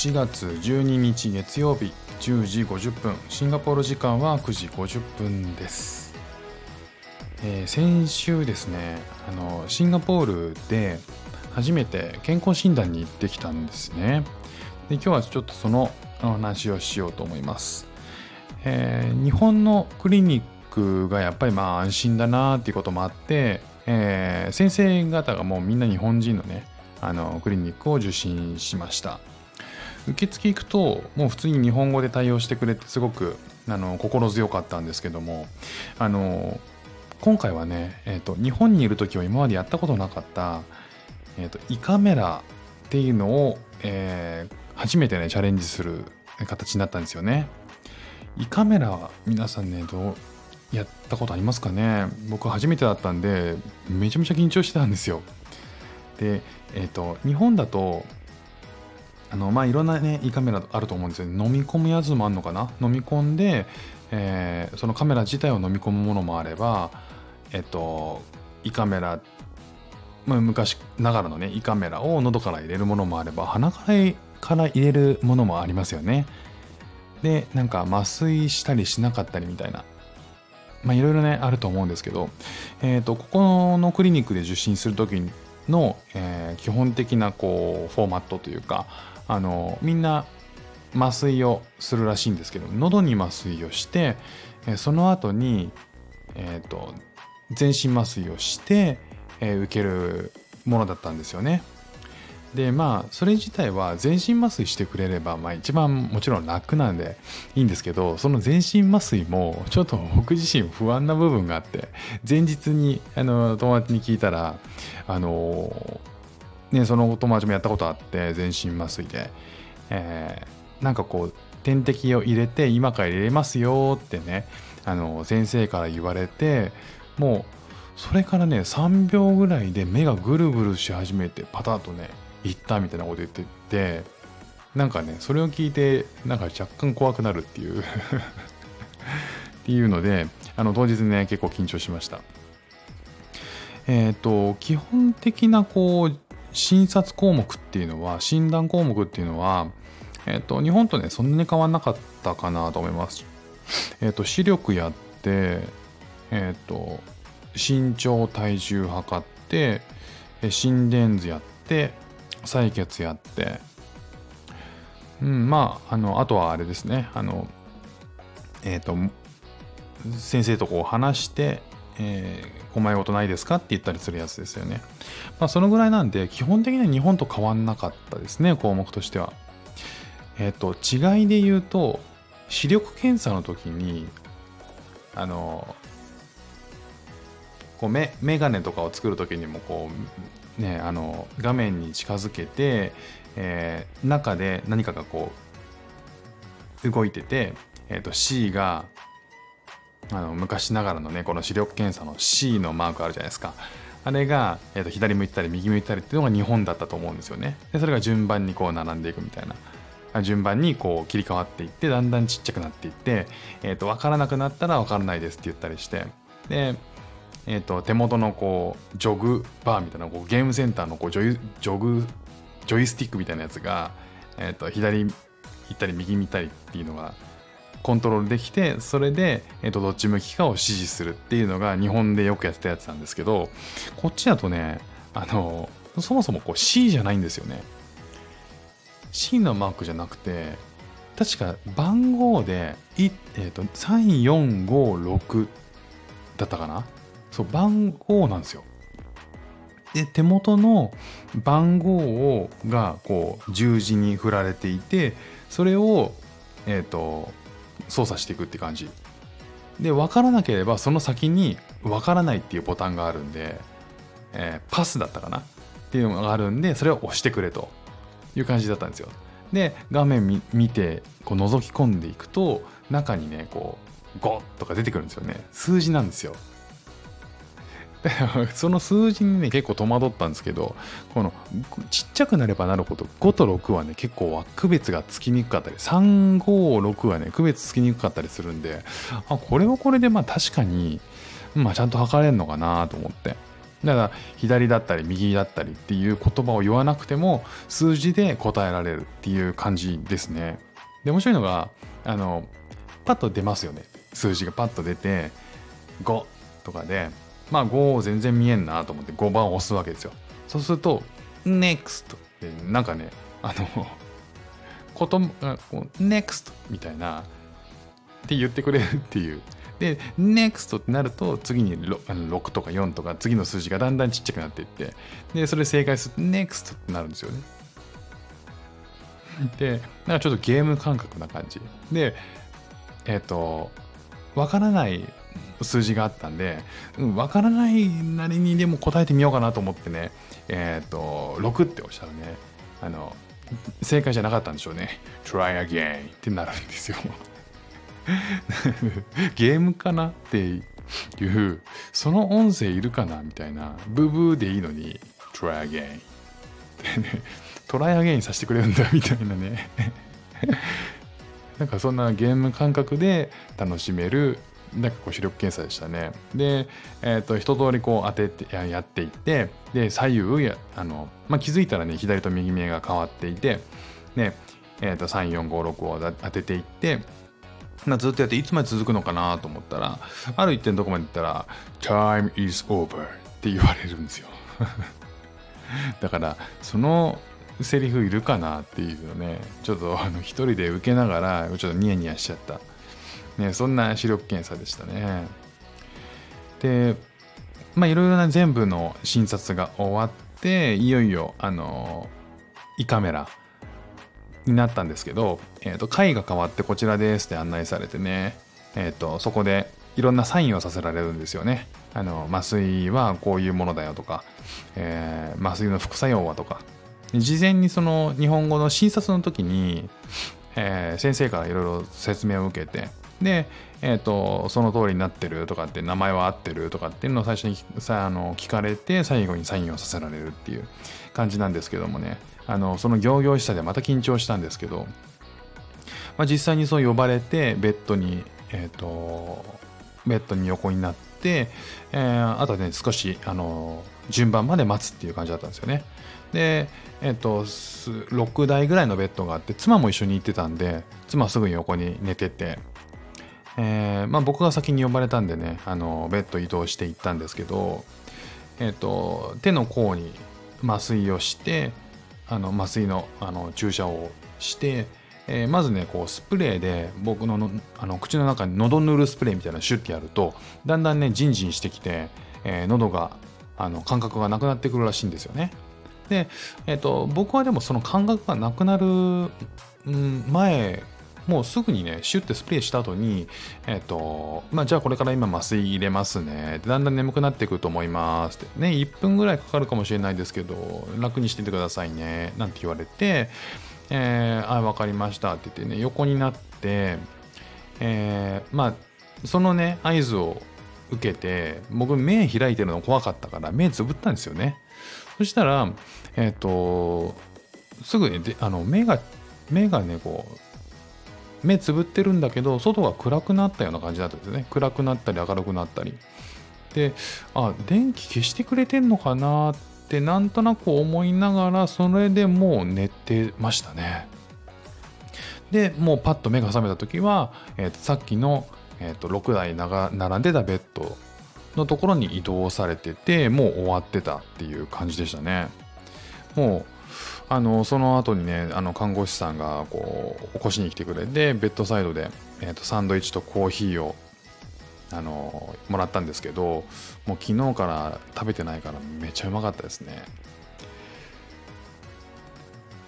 4月12日月曜日10時50分シンガポール時間は9時50分です、えー先週ですねあのシンガポールで初めて健康診断に行ってきたんですね。で今日はちょっとそのお話をしようと思います、えー日本のクリニックがやっぱりまあ安心だなっていうこともあって、えー先生方がもうみんな日本人のねあのクリニックを受診しました。受付行くともう普通に日本語で対応してくれてすごくあの心強かったんですけどもあの今回はね、えー、と日本にいる時は今までやったことなかった、えー、と胃カメラっていうのを、えー初めてねチャレンジする形になったんですよね。胃カメラは皆さんねどうやったことありますかね？僕初めてだったんでめちゃめちゃ緊張してたんですよ。でえっ、と日本だとあのまあいろんなね胃カメラあると思うんですよ。飲み込むやつもあるのかな？飲み込んで、えーそのカメラ自体を飲み込むものもあればえっ、と胃カメラまあ、昔ながらのね胃カメラを喉から入れるものもあれば鼻からから入れるものもありますよね。でなんか麻酔したりしなかったりみたいなまあいろいろねあると思うんですけど、えー、とここのクリニックで受診する時の、えー基本的なこうフォーマットというかあのみんな麻酔をするらしいんですけど喉に麻酔をして、えその後に、えー、と全身麻酔をして、えー受けるものだったんですよね。でまあそれ自体は全身麻酔してくれれば、まあ、一番もちろん楽なんでいいんですけどその全身麻酔もちょっと僕自身不安な部分があって前日にあの友達に聞いたらあのねその友達もやったことあって全身麻酔で、えーなんかこう点滴を入れて今から入れますよってねあの先生から言われてもうそれからね3秒ぐらいで目がぐるぐるし始めてパタッとね行ったみたいなこと言っててなんかねそれを聞いてなんか若干怖くなるっていう っていうのであの当日ね結構緊張しました。えっ、と基本的なこう診察項目っていうのは診断項目っていうのはえっ、と日本とねそんなに変わんなかったかなと思います。えっ、と視力やってえっ、と身長体重測ってえ心電図やって採血やって。うんまああのあとはあれですね。あのえっ、と先生とこう話して、えー困りごとないですかって言ったりするやつですよね。まあそのぐらいなんで基本的には日本と変わんなかったですね項目としては。えっ、と違いで言うと視力検査の時にあのこうメメガネとかを作る時にもこうねあの画面に近づけて、えー中で何かがこう動いてて、えー、と C があの昔ながらのねこの視力検査の C のマークあるじゃないですか。あれが、えー、と左向いたり右向いたりっていうのが日本だったと思うんですよね。でそれが順番にこう並んでいくみたいな。順番にこう切り替わっていってだんだんちっちゃくなっていって、えー、と分からなくなったら分からないですって言ったりして。でえー、と手元のこうジョグバーみたいなこうゲームセンターのこうジョイジョグジョイスティックみたいなやつが、えー、と左行ったり右見たりっていうのがコントロールできてそれで、えー、とどっち向きかを指示するっていうのが日本でよくやってたやつなんですけどこっちだとねあのそもそもこう C じゃないんですよね。C のマークじゃなくて確か番号で、えー、と3456だったかな？そう番号なんですよ。で手元の番号をがこう十字に振られていてそれをえっ、と操作していくって感じ。で分からなければその先に分からないっていうボタンがあるんで、えーパスだったかな？っていうのがあるんでそれを押してくれと。いう感じだったんですよ。で画面見てこう覗き込んでいくと中にねこう5とか出てくるんですよね。数字なんですよ。その数字にね結構戸惑ったんですけどこのちっちゃくなればなるほど5と6はね結構区別がつきにくかったり356はね区別つきにくかったりするんであこれはこれでまあ確かに、まあ、ちゃんと測れるのかなと思ってだから左だったり右だったりっていう言葉を言わなくても数字で答えられるっていう感じですね。で面白いのがあのパッと出ますよね数字がパッと出て5とかでまあ5全然見えんなと思って5番を押すわけですよ。そうすると NEXT ってなんかねあの ことこう NEXT みたいなって言ってくれるっていう。で NEXT ってなると次に 6, 6とか4とか次の数字がだんだんちっちゃくなっていって。でそれ正解すると NEXT ってなるんですよね。でなんかちょっとゲーム感覚な感じ。でえっ、ー、とわからない数字があったんで、うん、わからないなりにでも答えてみようかなと思ってねえっ、ー、と6っておっしゃるね。あの正解じゃなかったんでしょうね。Try again ってなるんですよ。ゲームかなっていうその音声いるかなみたいなブブーでいいのに try again ってねトライアゲインさせてくれるんだみたいなね。なんかそんなゲーム感覚で楽しめるなんかこう視力検査でしたね。で、えー、と一通りこう当ててやっていってで左右やあの、まあ、気づいたらね左と右目が変わっていて、ねえー、と3456を当てていってまあ、ずっとやっていつまで続くのかなと思ったらある一点どこまで行ったら「Time is over」って言われるんですよ だからそのセリフいるかなっていうのねちょっとあの一人で受けながらちょっとニヤニヤしちゃった、ね、そんな視力検査でしたねでまあいろいろな全部の診察が終わっていよいよあの胃カメラになったんですけど、えー、と回が変わってこちらですって案内されてね、えー、とそこでいろんなサインをさせられるんですよね。あの麻酔はこういうものだよとか、えー、麻酔の副作用はとか事前にその日本語の診察の時に、えー、先生からいろいろ説明を受けてで、えーと、その通りになってるとかって名前は合ってるとかっていうのを最初にさあの聞かれて最後にサインをさせられるっていう感じなんですけどもね。あのその行々しさでまた緊張したんですけど、まあ、実際にそう呼ばれてベッドに、えっ、ー、とベッドに横になって、えー、あとね少しあの順番まで待つっていう感じだったんですよね。でえっ、と6台ぐらいのベッドがあって妻も一緒に行ってたんで妻すぐに横に寝ててえー、まあ、僕が先に呼ばれたんでねあのベッド移動して行ったんですけど、えーと手の甲に麻酔をしてあの麻酔のあの注射をして、えー、まずねこうスプレーで僕のあの口の中に喉塗るスプレーみたいなのシュッてやるとだんだんねジンジンしてきて、えー、喉があの感覚がなくなってくるらしいんですよね。で、えーと、僕はでもその感覚がなくなる、うん、前もうすぐにね、シュッてスプレーした後に、えっ、と、まあ、じゃあこれから今麻酔入れますね。だんだん眠くなってくると思いますって。ね、1分ぐらいかかるかもしれないですけど、楽にしててくださいね。なんて言われて、えー、あ、わかりましたって言ってね、横になって、えー、まあ、そのね、合図を受けて、僕目開いてるの怖かったから目つぶったんですよね。そしたら、えっ、ー、と、すぐにであの目が、目がね、こう、目つぶってるんだけど外が暗くなったような感じだったんですね。暗くなったり明るくなったり。であ電気消してくれてんのかなってなんとなく思いながらそれでもう寝てましたね。でもうパッと目が覚めた時は、えー、とさっきの、えー、と6台並んでたベッドのところに移動されててもう終わってたっていう感じでしたね。もうあのその後にねあの看護師さんがこう起こしに来てくれてベッドサイドで、えーと、サンドイッチとコーヒーをあのもらったんですけどもう昨日から食べてないからめちゃうまかったですね。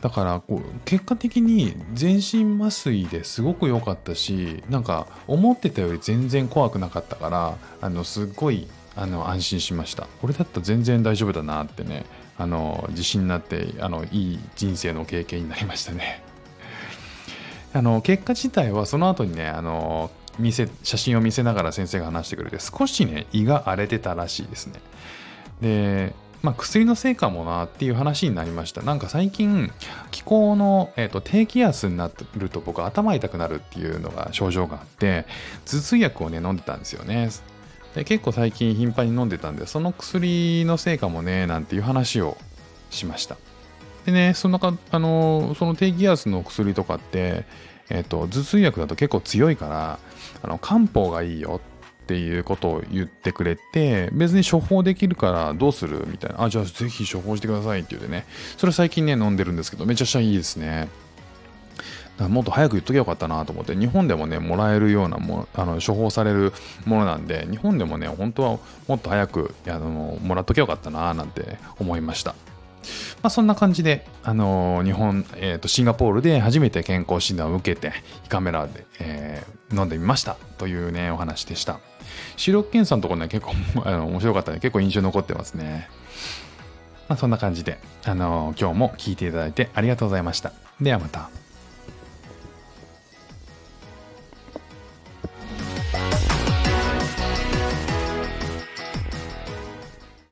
だからこう結果的に全身麻酔ですごく良かったしなんか思ってたより全然怖くなかったからあのすっごいあの安心しましたこれだったら全然大丈夫だなってねあの自信になってあのいい人生の経験になりましたね あの結果自体はその後にねあの見せ写真を見せながら先生が話してくれて少しね胃が荒れてたらしいですねでまあ、薬のせいかもなっていう話になりました。なんか最近、気候の、えーと、低気圧になると僕頭痛くなるっていうのが症状があって、頭痛薬をね、飲んでたんですよね。で結構最近頻繁に飲んでたんでその薬のせいかもねなんていう話をしました。でねそのかあのその低気圧の薬とかってえっ、と頭痛薬だと結構強いからあの漢方がいいよっていうことを言ってくれて別に処方できるからどうするみたいな。あじゃあぜひ処方してくださいって言ってね。それ最近ね飲んでるんですけどめちゃくちゃいいですね。もっと早く言っときゃよかったなと思って、日本でもね、もらえるようなもあの処方されるものなんで、日本でもね、本当はもっと早くあのもらっときゃよかったななんて思いました。まあ、そんな感じで、あのー、日本、えーと、シンガポールで初めて健康診断を受けて、胃カメラで、えー、飲んでみましたというね、お話でした。視力検査のところね、結構あの面白かったね。結構印象残ってますね。まあ、そんな感じで、あのー、今日も聞いていただいてありがとうございました。ではまた。